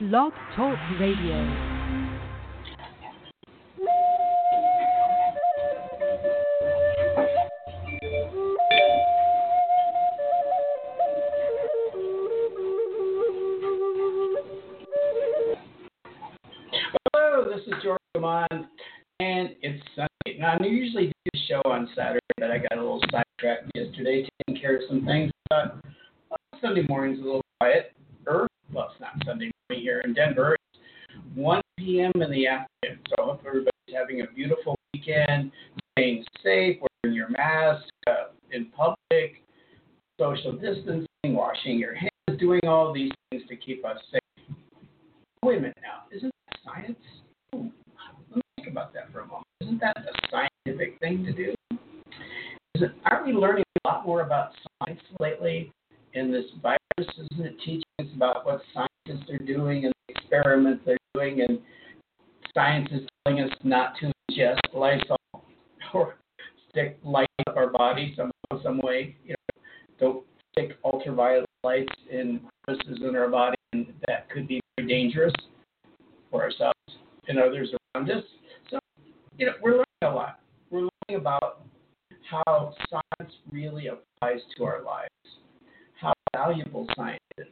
Blog Talk Radio. Hello, this is George Gomond, and it's Sunday. Now, I usually do the show on Saturday, but I got a little sidetracked yesterday taking care of some things. But uh, Sunday morning's a little quiet. Or, well, it's not Sunday morning here in Denver. It's 1 p.m. in the afternoon. So I hope everybody's having a beautiful weekend, staying safe, wearing your mask uh, in public, social distancing, washing your hands, doing all these things to keep us safe. Wait a minute now. Isn't that science? Ooh, let me think about that for a moment. Isn't that a scientific thing to do? Is it, aren't we learning a lot more about science lately? In this virus, isn't it teaching us about what scientists are doing and the experiments they're doing? And science is telling us not to ingest Lysol or stick light up our body some some way. You know, don't stick ultraviolet lights in crevices in our body, and that could be very dangerous for ourselves and others around us. So, you know, we're learning a lot. We're learning about how science really applies to our lives, how valuable science is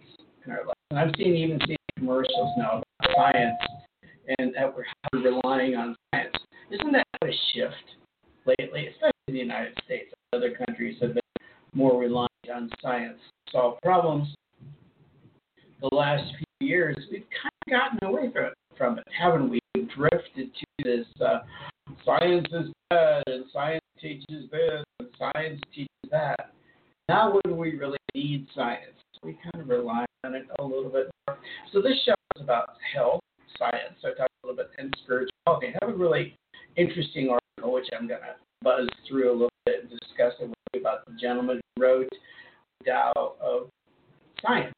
in our lives. And I've seen even seen commercials now about science and that we're relying on science. Isn't that a shift lately, especially in the United States? Other countries have been more reliant on science to solve problems. The last few years, we've kind of gotten away from it, from it haven't we? We've drifted to this uh, science is bad and science teaches this and science teaches that. Now, when we really need science, we kind of rely on it a little bit more. So, this show is about health, science. I talked a little bit and spirituality. I have a really interesting article which I'm to buzz through a little bit and discuss it with you about the gentleman who wrote Tao of Science.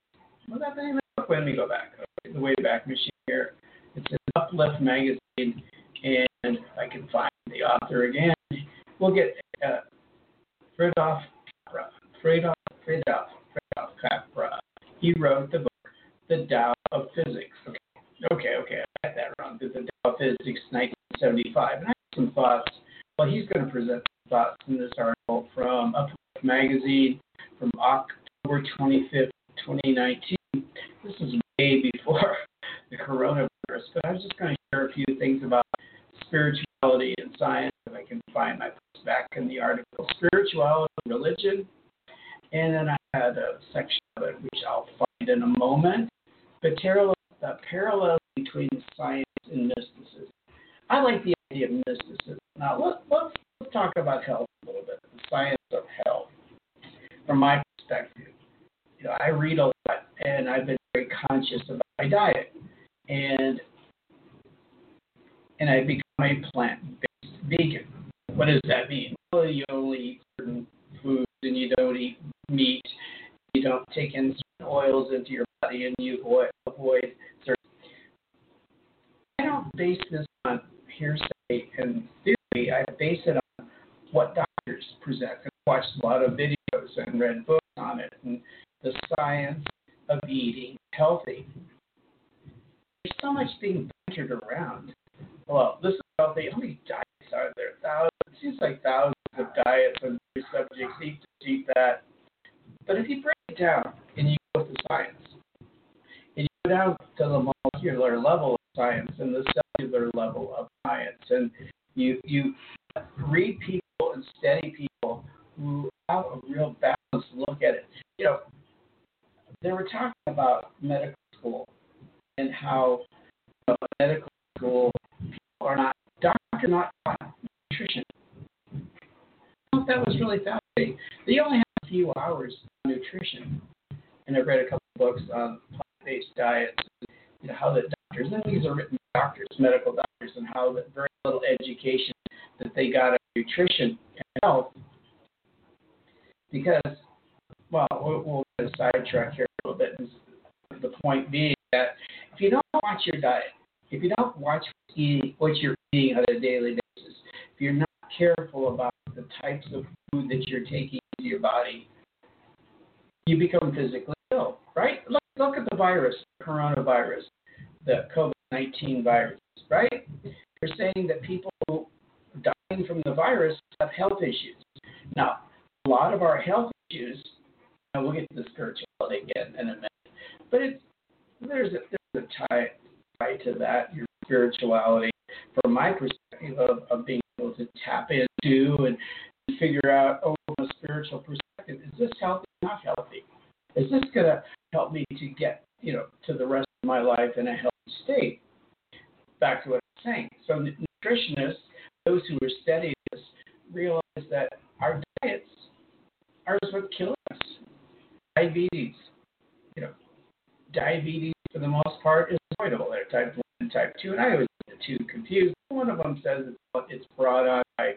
Was that name? Let me go back. The way back machine here. It's in Uplift magazine, and I can find the author again, we'll get uh, Fritjof Capra. Fritjof, Fritjof, Fritjof Capra. He wrote the book, The Tao of Physics. Okay, okay, okay I got that wrong. The Tao of Physics, 1975. And I have some thoughts. Well, he's going to present some thoughts in this article from Uplift magazine from October 25th, 2019. This is way before the coronavirus, but I was just going to share a few things about spirituality and science if I can find my place back in the article. Spirituality, and religion, and then I had a section of it which I'll find in a moment. But parallel, the parallel between science and mysticism. I like the idea of mysticism. Now let, let's, let's talk about health a little bit, the science of health. From my perspective, you know, I read a lot, and I've been very conscious about my diet, and and I become a plant-based vegan. What does that mean? Well, you only eat certain foods, and you don't eat meat. You don't take in certain oils into your body, and you avoid, avoid certain. I don't base this on hearsay and theory. I base it on what doctors present. I've watched a lot of videos and read books on it, and the science of eating healthy. So much being bantered around. Well, this is healthy. How many diets are there? Thousands. It seems like thousands of diets various subjects. Eat this, eat that. But if you break it down and you go to science, and you go down to the molecular level of science and the cellular level of science, and you you read people and study people who have a real balanced look at it. You know, they were talking about medical school and how you know, medical school people are not doctors not nutrition. That was really fascinating. They only have a few hours on nutrition, and I've read a couple of books on plant-based diets. You know how the doctors, and these are written doctors, medical doctors, and how the very little education that they got on nutrition and health. Because, well, we'll, we'll get sidetrack here a little bit. The point being that if you don't watch your diet, if you don't watch what you're eating on a daily basis, if you're not careful about the types of food that you're taking into your body, you become physically ill, right? Look, look at the virus, coronavirus. the COVID 19 virus, right? They're saying that people dying from the virus have health issues. Now, a lot of our health issues, and we'll get to the spirituality again in a minute, but it's, there's a, there's a tie, tie to that, your spirituality, from my perspective of, of being able to tap into and figure out, oh, from a spiritual perspective, is this healthy or not healthy? Is this going to help me to get, you know, to the rest of my life in a healthy state? Back to what I'm saying. So nutritionists, those who are studying this, realize that our diets are what killing us. Diabetes, you know, diabetes for the most part is avoidable. They're type 1 and type 2, and I always get the two confused. One of them says it's brought on by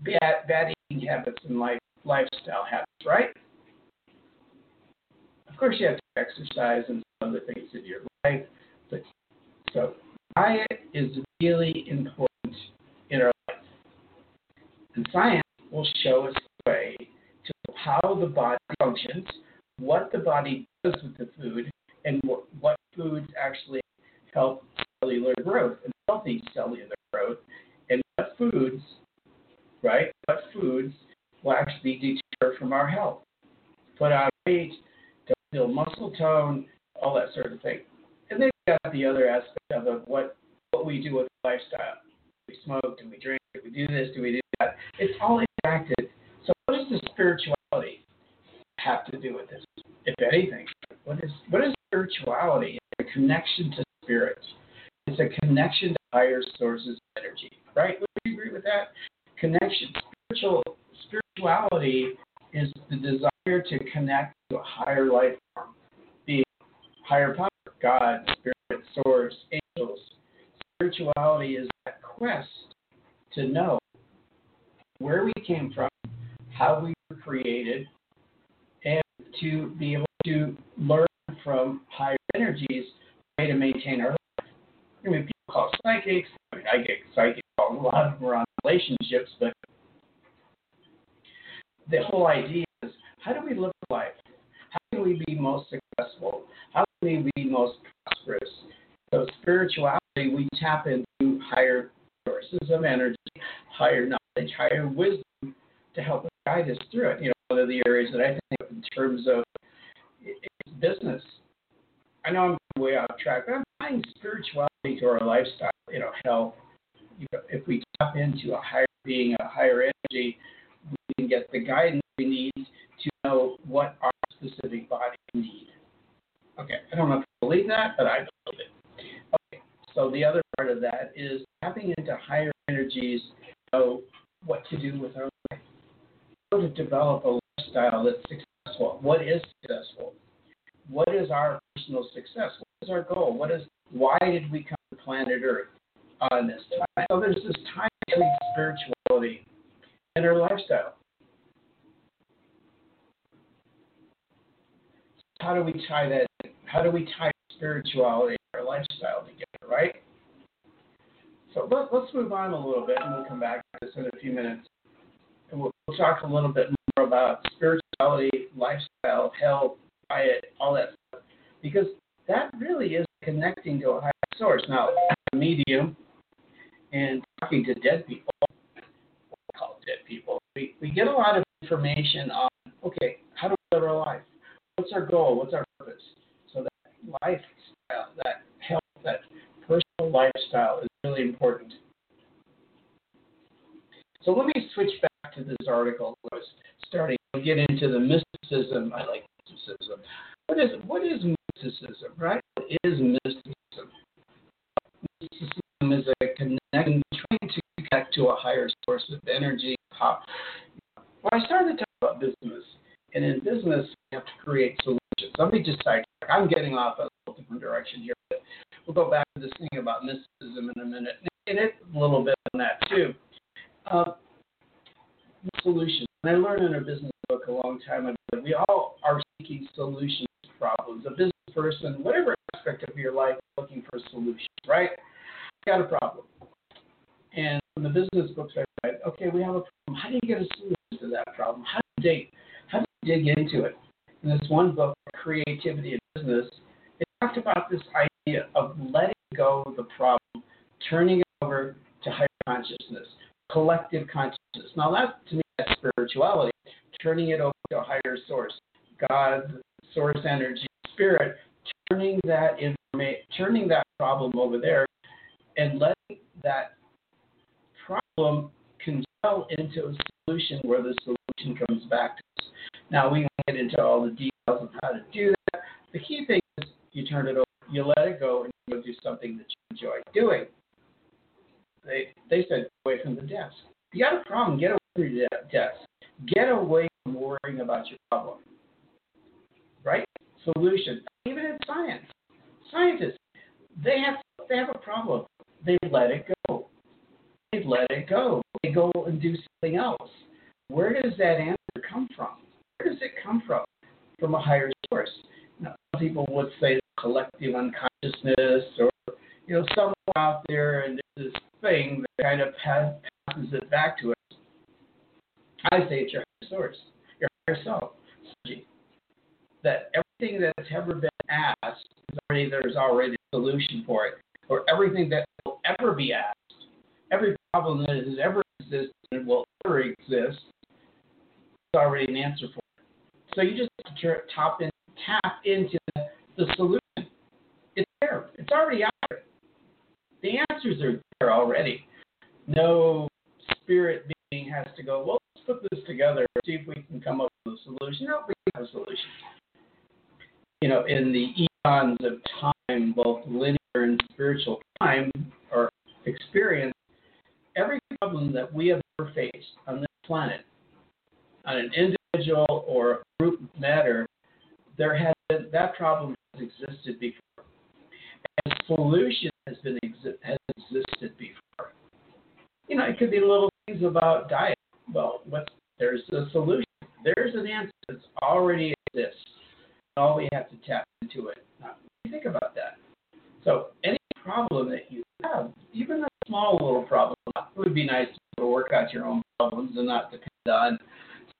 bad, bad eating habits and life, lifestyle habits, right? Of course, you have to exercise and some other things in your life, but so diet is really important in our life. And science will show us the way to how the body functions, what the body does with the food, and what, what foods actually help cellular growth and healthy cellular growth, and what foods, right, what foods will actually deter from our health. Put on weight, don't build muscle tone, all that sort of thing. And then you got the other aspect of what what we do with lifestyle. We smoke? Do we drink? Do we do this? Do we do that? It's all interacted. So what does the spirituality have to do with this? If anything, what is what is spirituality? It's a connection to spirit. It's a connection to higher sources of energy. Right? Would you agree with that? Connection. Spiritual spirituality is the desire to connect to a higher life form, be higher power, God, spirit, source, angels. Spirituality is that quest to know where we came from, how we were created, and to be able to learn from higher energies way to maintain our life. I mean, people call psychics. I, mean, I get psychic. A lot of them are on relationships, but the whole idea is how do we live life? How can we be most successful? How can we be most prosperous? So spirituality, we tap into higher sources of energy, higher knowledge, higher wisdom to help guide us through it. You know, one of the areas that I think in terms of business. I know I'm way off track, but I'm tying spirituality to our lifestyle, you know, health. You know, if we tap into a higher being, a higher energy, we can get the guidance we need to know what our specific body needs. Okay, I don't know if you believe that, but I believe it. Okay, so the other part of that is tapping into higher energies, know what to do with our life, how to develop a lifestyle that's successful. What is successful? What is our personal success? What is our goal? What is why did we come to planet Earth on this time? So there's this time between spirituality and our lifestyle. How do we tie that? How do we tie spirituality and our lifestyle together, right? So let, us move on a little bit, and we'll come back to this in a few minutes. And we'll, we'll talk a little bit more about spirituality, lifestyle, health, diet, all that stuff, because that really is connecting to a higher source. Now, a medium and talking to dead people, call dead people, we, we get a lot of information on, okay, how do we live our life? What's our goal? What's our purpose? So that lifestyle, that health, that personal lifestyle is really important. So let me switch back to this article I was starting to get into the mysticism. I like mysticism. What is what is mysticism, right? What is mysticism? Mysticism is a connection, trying to connect to a higher source of energy. Well, I started to talk about business, and in business, create solutions. Let me just sidetrack. I'm getting off a little different direction here, but we'll go back to this thing about mysticism in a minute, and it a little bit on that too. Uh, solutions. And I learned in a business book a long time ago that we all are seeking solutions to problems. A business person, whatever aspect of your life, looking for solutions, right? Got a problem. And in the business books I read, okay, we have a problem. How do you get a solution to that problem? How do you dig, how do you dig into it? One book, Creativity in Business, it talked about this idea of letting go of the problem, turning it over to higher consciousness, collective consciousness. Now, that to me, that's spirituality, turning it over to a higher source, God, source energy, spirit, turning that informa- turning that problem over there, and letting that problem congeal into a solution where the solution comes back to. Now, we won't get into all the details of how to do that. The key thing is you turn it over, you let it go, and you go do something that you enjoy doing. They they said away from the desk. You got a problem, get away from your desk. Get away from worrying about your problem. Right? Solution. Even in science, scientists they have they have a problem. They let it go. They let it go. They go and do something else. Where does that answer come from? Where does it come from? From a higher source. Now, some people would say collective unconsciousness, or you know, someone out there, and there's this thing that kind of passes it back to us. I say it's your higher source, your higher self, that everything that's ever been asked already there's already a solution for it, or everything that will ever be asked, every problem that has ever existed and will ever exist, is already an answer for. So you just tap, in, tap into the, the solution. It's there. It's already out there. The answers are there already. No spirit being has to go, well, let's put this together see if we can come up with a solution. No, we have a solution. You know, in the eons of time, both linear and spiritual time or experience, every problem that we have ever faced on this planet, on an individual or group matter, there has been, that problem has existed before. And solution has been has existed before. You know, it could be little things about diet. Well, what's there's a solution. There's an answer that already exists. All we have to tap into it. Now, think about that. So any problem that you have, even a small little problem, it would be nice to work out your own problems and not depend on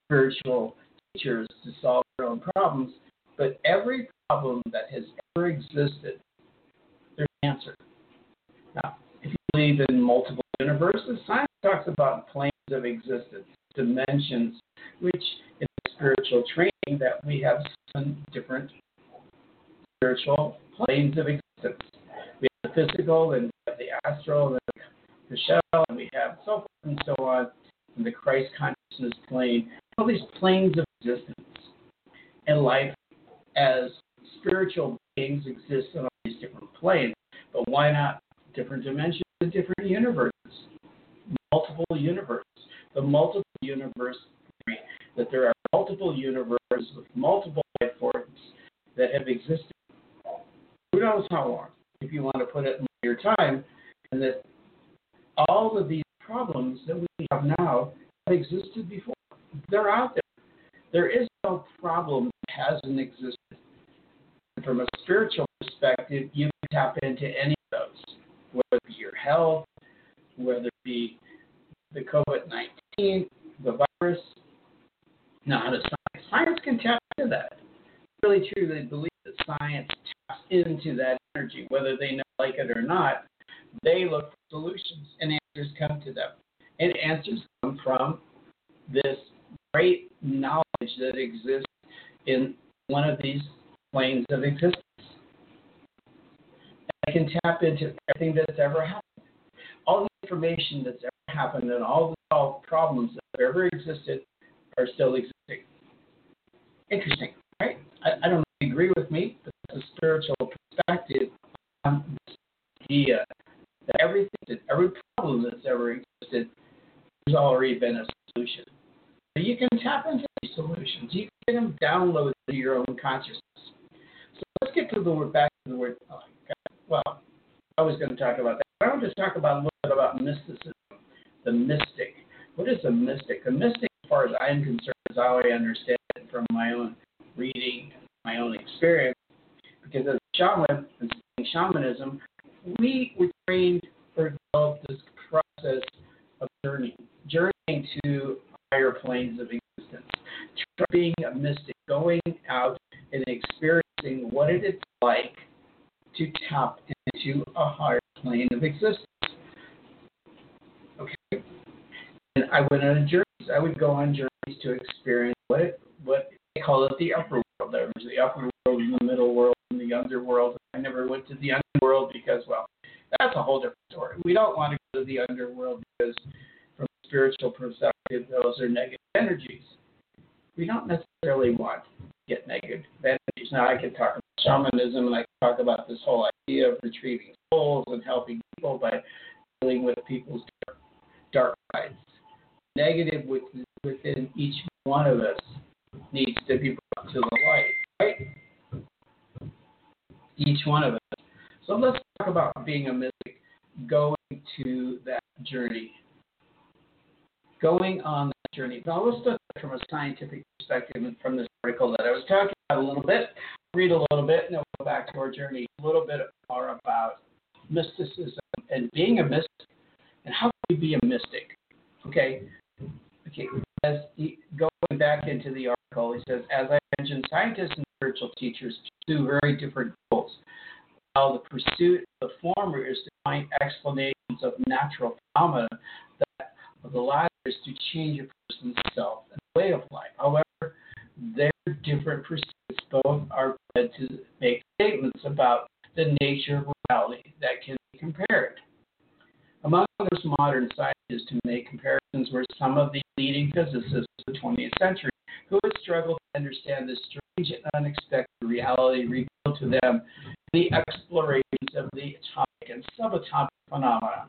spiritual teachers to solve their own problems. But every problem that has ever existed, there's an answer. Now, if you believe in multiple universes, science talks about planes of existence, dimensions, which in spiritual training that we have seven different spiritual planes of existence. We have the physical, and we have the astral, and the shell, and we have so forth and so on, and the Christ consciousness plane, all these planes of existence. And life as spiritual beings exist on all these different planes. But why not different dimensions and different universes? Multiple universes. The multiple universe that there are multiple universes with multiple life forms that have existed who knows how long, if you want to put it in your time, and that all of these problems that we have now have existed before. They're out there. There is no problem that hasn't existed. From a spiritual perspective, you can tap into any of those, whether it be your health, whether it be the COVID 19, the virus. Now, how does science? Science can tap into that. I really truly believe that science taps into that energy, whether they know like it or not. They look for solutions, and answers come to them. And answers come from this great knowledge that exists in one of these planes of existence. I can tap into everything that's ever happened. All the information that's ever happened and all the problems that have ever existed are still existing. Interesting, right? I, I don't agree with me, but it's a spiritual perspective on this idea that everything, that every problem that's ever existed, there's already been a solution. So you can tap into these solutions. You can download into your own consciousness. So let's get to the word back to the word. Oh, well, Talk about that. I want to talk about a little bit about mysticism, the mystic. What is a mystic? A mystic, as far as I'm concerned, is how I understand it from my own reading, my own experience. Because as a shaman and shamanism, we were trained or developed this process of journeying, journeying to higher planes of existence, being a mystic, going out and experiencing what it is like to tap into a higher plane of existence. Okay? And I went on journeys. I would go on journeys to experience what what they call it the upper world. There was the upper world and the middle world and the underworld. I never went to the underworld because, well, that's a whole different story. We don't want to go to the underworld because, from a spiritual perspective, those are negative energies. We don't necessarily want to get negative energies. Now, I can talk about shamanism and I can talk about this whole idea of retrieving souls and helping people by dealing with people's dark, dark sides. Negative within, within each one of us needs to be brought to the light, right? Each one of us. So let's talk about being a mystic, going to that journey. Going on that journey. Now let's look from a scientific perspective from this article that I was talking about a little bit. Read a little bit and then we'll go back to our journey. A little bit more about mysticism and being a mystic and how can we be a mystic. Okay. Okay. As he, going back into the article, he says, as I mentioned, scientists and spiritual teachers pursue very different goals. While the pursuit of the former is to find explanations of natural phenomena, that of the latter is to change a person's self and way of life. However, their different pursuits both are led to make statements about the nature of reality that can be compared. Among those modern scientists who make comparisons were some of the leading physicists of the 20th century who had struggled to understand the strange and unexpected reality revealed to them in the explorations of the atomic and subatomic phenomena.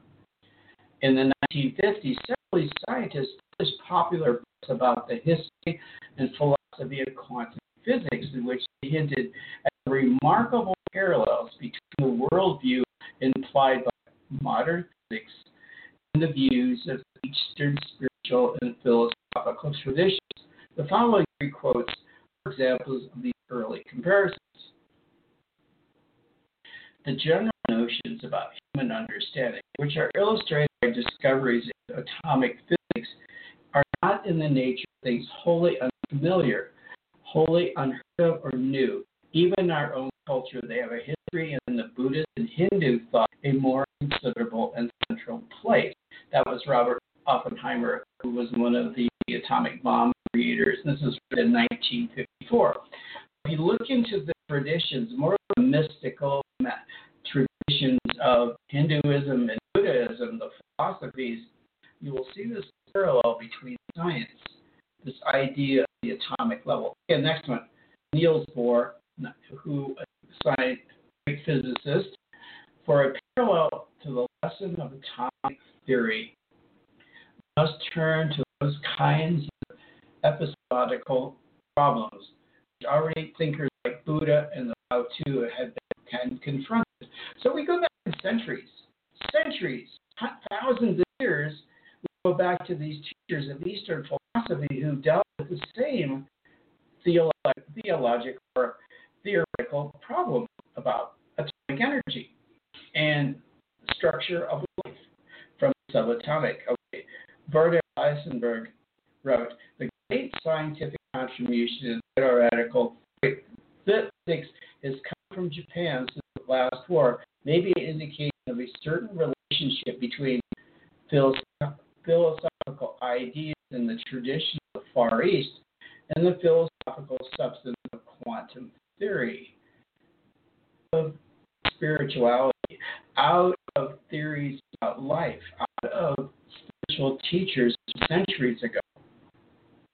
In the 1950s, several scientists published popular about the history and philosophy of quantum physics, in which he hinted at the remarkable parallels between the worldview implied by modern physics and the views of Eastern spiritual and philosophical traditions. The following three quotes are examples of these early comparisons. The general notions about human understanding, which are illustrated by discoveries in atomic physics, not in the nature of things wholly unfamiliar, wholly unheard of, or new. Even in our own culture, they have a history, in the Buddhist and Hindu thought, a more considerable and central place. That was Robert Oppenheimer, who was one of the atomic bomb creators. This is in 1954. If you look into the traditions, more of the mystical traditions of Hinduism and Buddhism, the philosophies, you will see this parallel between science, this idea of the atomic level. Okay, next one. Niels Bohr, who a scientific physicist, for a parallel to the lesson of atomic theory, must turn to those kinds of episodical problems which already thinkers like Buddha and the Lao Tzu had been confronted. So we go back centuries, centuries, thousands of years. Go back to these teachers of Eastern philosophy who dealt with the same theolo- theological or theoretical problem about atomic energy and structure of life from subatomic. Okay. Werner Heisenberg wrote, the great scientific contribution our article, physics has come from Japan since the last war, may be an indication of a certain relationship between philosophical ideas in the tradition of the Far East and the philosophical substance of quantum theory of spirituality, out of theories about life, out of spiritual teachers centuries ago,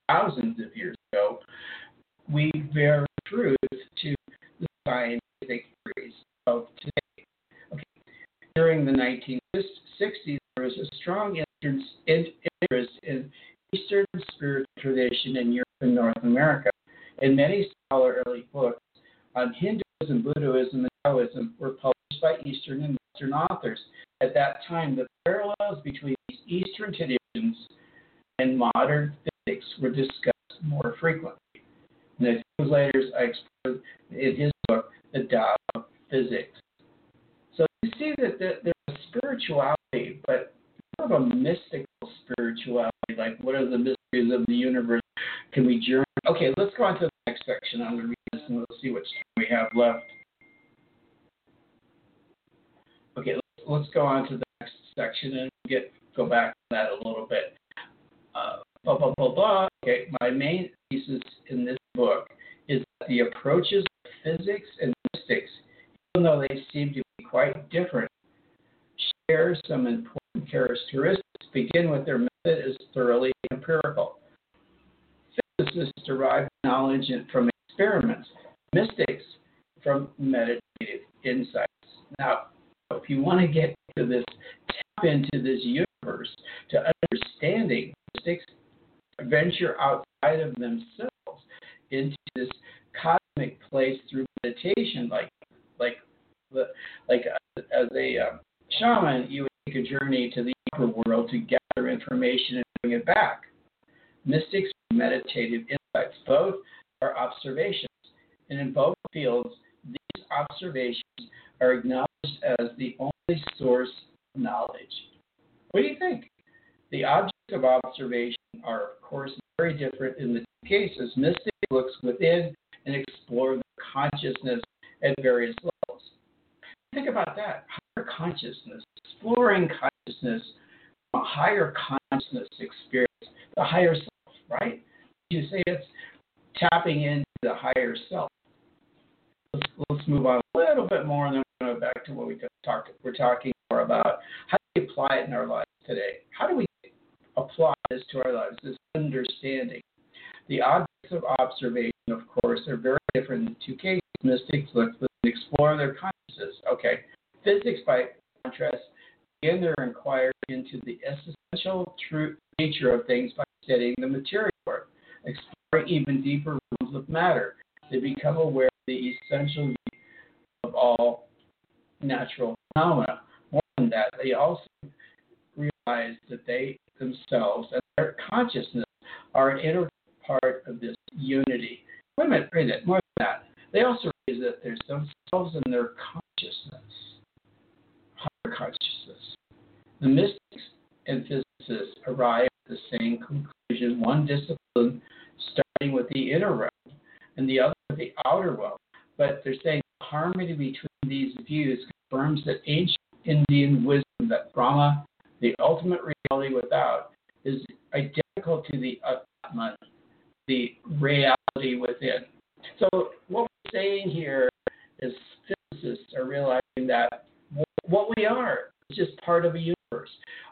thousands of years ago, we bear truth to the scientific theories of today. During the 1960s, there was a strong interest in Eastern spiritual tradition in Europe and North America, and many scholarly books on Hinduism, Buddhism, and Taoism were published by Eastern and Western authors. At that time, the parallels between these Eastern traditions and modern physics were discussed more frequently. And the translators I explored in his book, The Tao of Physics. So you that there's a spirituality, but more of a mystical spirituality, like what are the mysteries of the universe? Can we journey? Okay, let's go on to the next section. I'm going to read this and we'll see what time we have left. Okay, let's, let's go on to the next section and get go back to that a little bit. Uh, blah blah blah blah. Okay, my main thesis in this book is that the approaches of physics and mystics, even though they seem to be quite different, share some important characteristics. Begin with their method is thoroughly empirical. Physicists derive knowledge from experiments. Mystics from meditative insights. Now, if you want to get to this, tap into this universe to understanding mystics, venture outside of themselves into this cosmic place through meditation, like like like uh, as a um, shaman, you would take a journey to the upper world to gather information and bring it back. Mystics meditative insights. Both are observations, and in both fields, these observations are acknowledged as the only source of knowledge. What do you think? The objects of observation are, of course, very different in the two cases. Mystic looks within and explores the consciousness at various levels. Think about that. Higher consciousness, exploring consciousness, a higher consciousness experience, the higher self, right? You say it's tapping into the higher self. Let's, let's move on a little bit more and then we'll go back to what we just talked. We're talking more about how do we apply it in our lives today? How do we apply this to our lives, this understanding? The objects of observation, of course, are very different in two cases. Mystics look and explore their consciousness. Physics, by contrast, begin their inquiry into the essential true nature of things by studying the material exploring even deeper realms of matter. They become aware of the essential of all natural phenomena. More than that, they also realize that they themselves and their consciousness are an integral part of this unity. Wait a minute, wait a minute, more than that. They also realize that there's themselves and their consciousness, higher consciousness. The mystics and physicists arrive at the same conclusion. One discipline starting with the inner realm and the other with the outer realm. But they're saying harmony between these views confirms that ancient Indian wisdom that Brahma, the ultimate reality without, is identical to the Atman, the reality within. So what we're saying here is physicists are realizing that what we are is just part of a universe.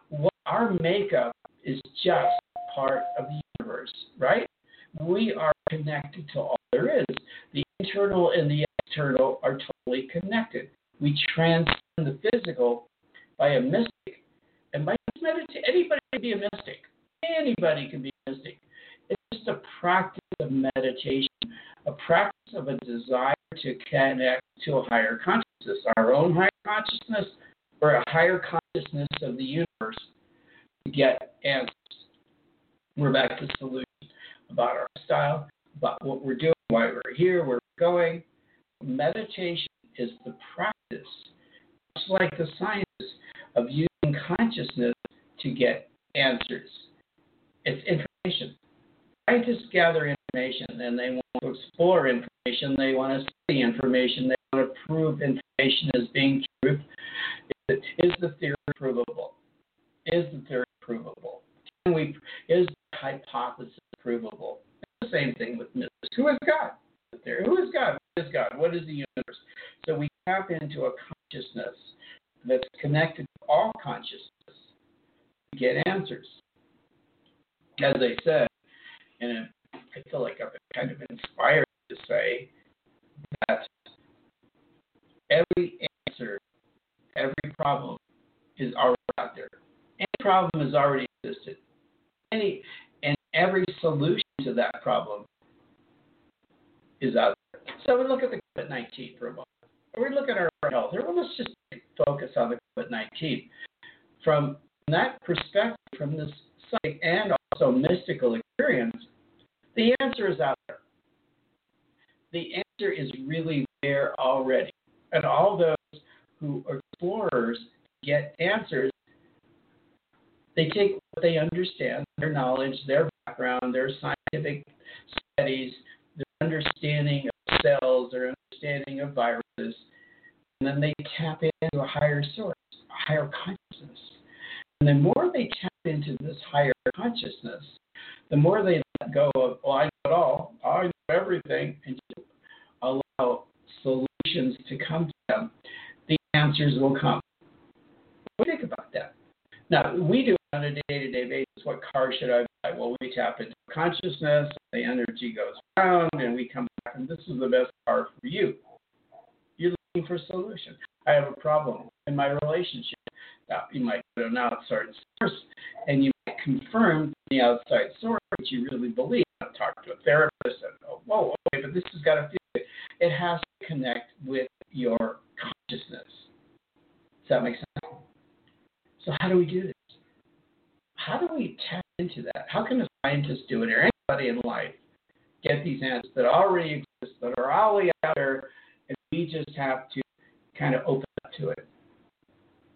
What our makeup is just part of the universe, right? We are connected to all there is. The internal and the external are totally connected. We transcend the physical by a mystic, and by meditation, anybody can be a mystic. Anybody can be a mystic. It's just a practice of meditation, a practice of a desire to connect to a higher consciousness, our own higher consciousness, or a higher consciousness of the universe to get answers. We're back to solution about our style, about what we're doing, why we're here, where we're going. Meditation is the practice, much like the science of using consciousness to get answers. It's information. Scientists gather information and they want to explore information, they want to study information, they want to prove information as being true. Is the theory provable? Is the theory provable? Can we, is the hypothesis provable? the same thing with mystics. Who is God? Who is God? What is God? What is the universe? So we tap into a consciousness that's connected to all consciousness to get answers. As I said, and I feel like I've been kind of inspired to say that every answer, every problem is already out there. Any problem has already existed. Any and every solution to that problem is out there. So we look at the COVID 19 for a moment. Or we look at our health. Or let's just focus on the COVID 19. From that perspective, from this psychic and also mystical experience, the answer is out there. The answer is really there already. And all those who are explorers get answers, they take what they understand, their knowledge, their background, their scientific studies, understanding of cells, or understanding of viruses, and then they tap into a higher source, a higher consciousness. And the more they tap into this higher consciousness, the more they let go of, well, I know it all, I know everything, and allow solutions to come to them, the answers will come. What do you think about that? Now, we do on a day to day basis. What car should I buy? Well, we tap into consciousness, the energy goes around, and we come back, and this is the best car for you. You're looking for a solution. I have a problem in my relationship. Now, you might go to an outside source, and you might confirm the outside source what you really believe. Talk to a therapist, and oh, whoa, okay, but this has got to feel good. It has to connect with your consciousness. Does that make sense? So, how do we do this? How do we tap into that? How can a scientist do it, or anybody in life get these answers that already exist, that are already out there, and we just have to kind of open up to it?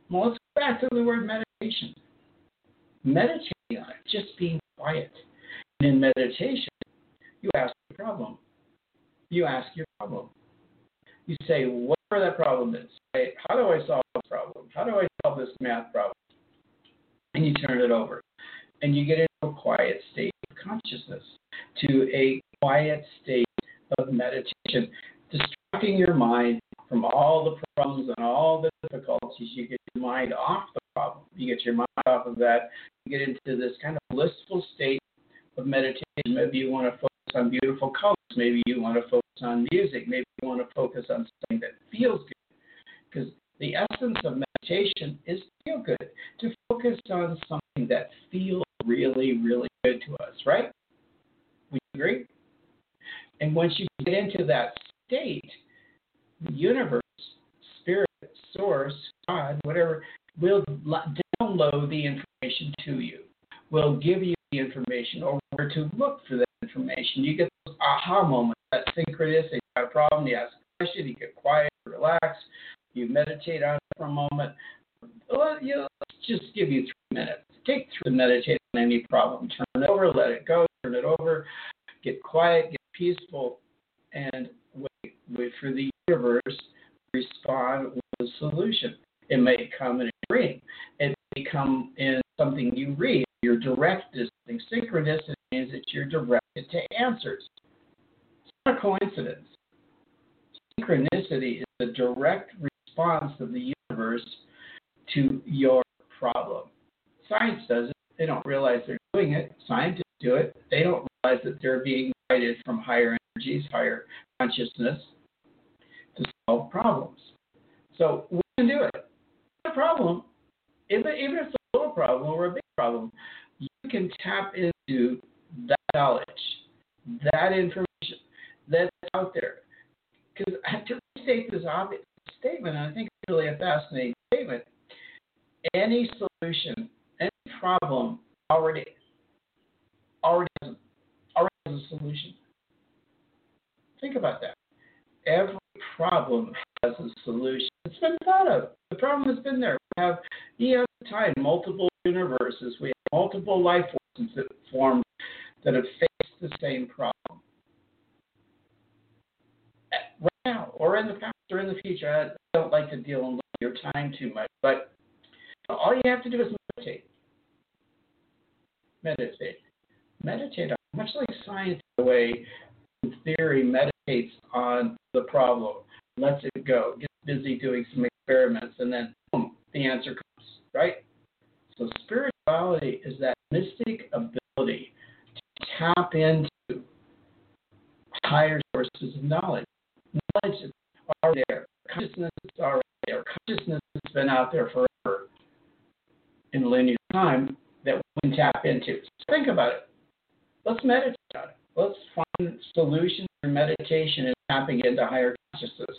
Well, let's go back to the word meditation. Meditating on it, just being quiet. And in meditation, you ask your problem. You ask your problem. You say, whatever that problem is, how do I solve this problem? How do I this math problem? And you turn it over. And you get into a quiet state of consciousness, to a quiet state of meditation, distracting your mind from all the problems and all the difficulties. You get your mind off the problem. You get your mind off of that. You get into this kind of blissful state of meditation. Maybe you want to focus on beautiful colors. Maybe you want to focus on music. Maybe you want to focus on something that feels good. Because the essence of meditation is to feel good, to focus on something that feels really, really good to us, right? We agree? And once you get into that state, the universe, spirit, source, God, whatever, will download the information to you, will give you the information or where to look for that information. You get those aha moments, that synchronicity. You got a problem, you ask a question, you get quiet, relax, you meditate on it for a moment. Well, you know, just give you three minutes. Take three meditate on any problem. Turn it over, let it go, turn it over, get quiet, get peaceful, and wait, wait for the universe to respond with a solution. It may come in a dream. It may come in something you read. You're directed something. Synchronicity means that you're directed to answers. It's not a coincidence. Synchronicity is the direct response of the universe to your problem. Science does it. They don't realize they're doing it. Scientists do it. They don't realize that they're being guided from higher energies, higher consciousness to solve problems. So we can do it. The problem. Even, if it's a little problem or a big problem, you can tap into that knowledge, that information that's out there. Because to state this obvious statement, and I think it's really a fascinating statement. Any solution, any problem already already has, already has a solution. Think about that. Every problem has a solution. It's been thought of. The problem has been there. We have eons of time, multiple universes. We have multiple life forms that that have faced the same problem. Right now, or in the past, in the future. I don't like to deal in your time too much, but all you have to do is meditate. Meditate. Meditate on, much like science, the way in theory meditates on the problem, lets it go, gets busy doing some experiments, and then boom, the answer comes, right? So spirituality is that mystic ability to tap into higher sources of knowledge. Knowledge is already there. Consciousness is already there. Consciousness has been out there forever in linear time that we can tap into. So think about it. Let's meditate on it. Let's find solutions through meditation and tapping into higher consciousness.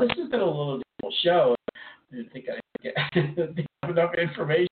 This has been a little show. I didn't think I'd get enough information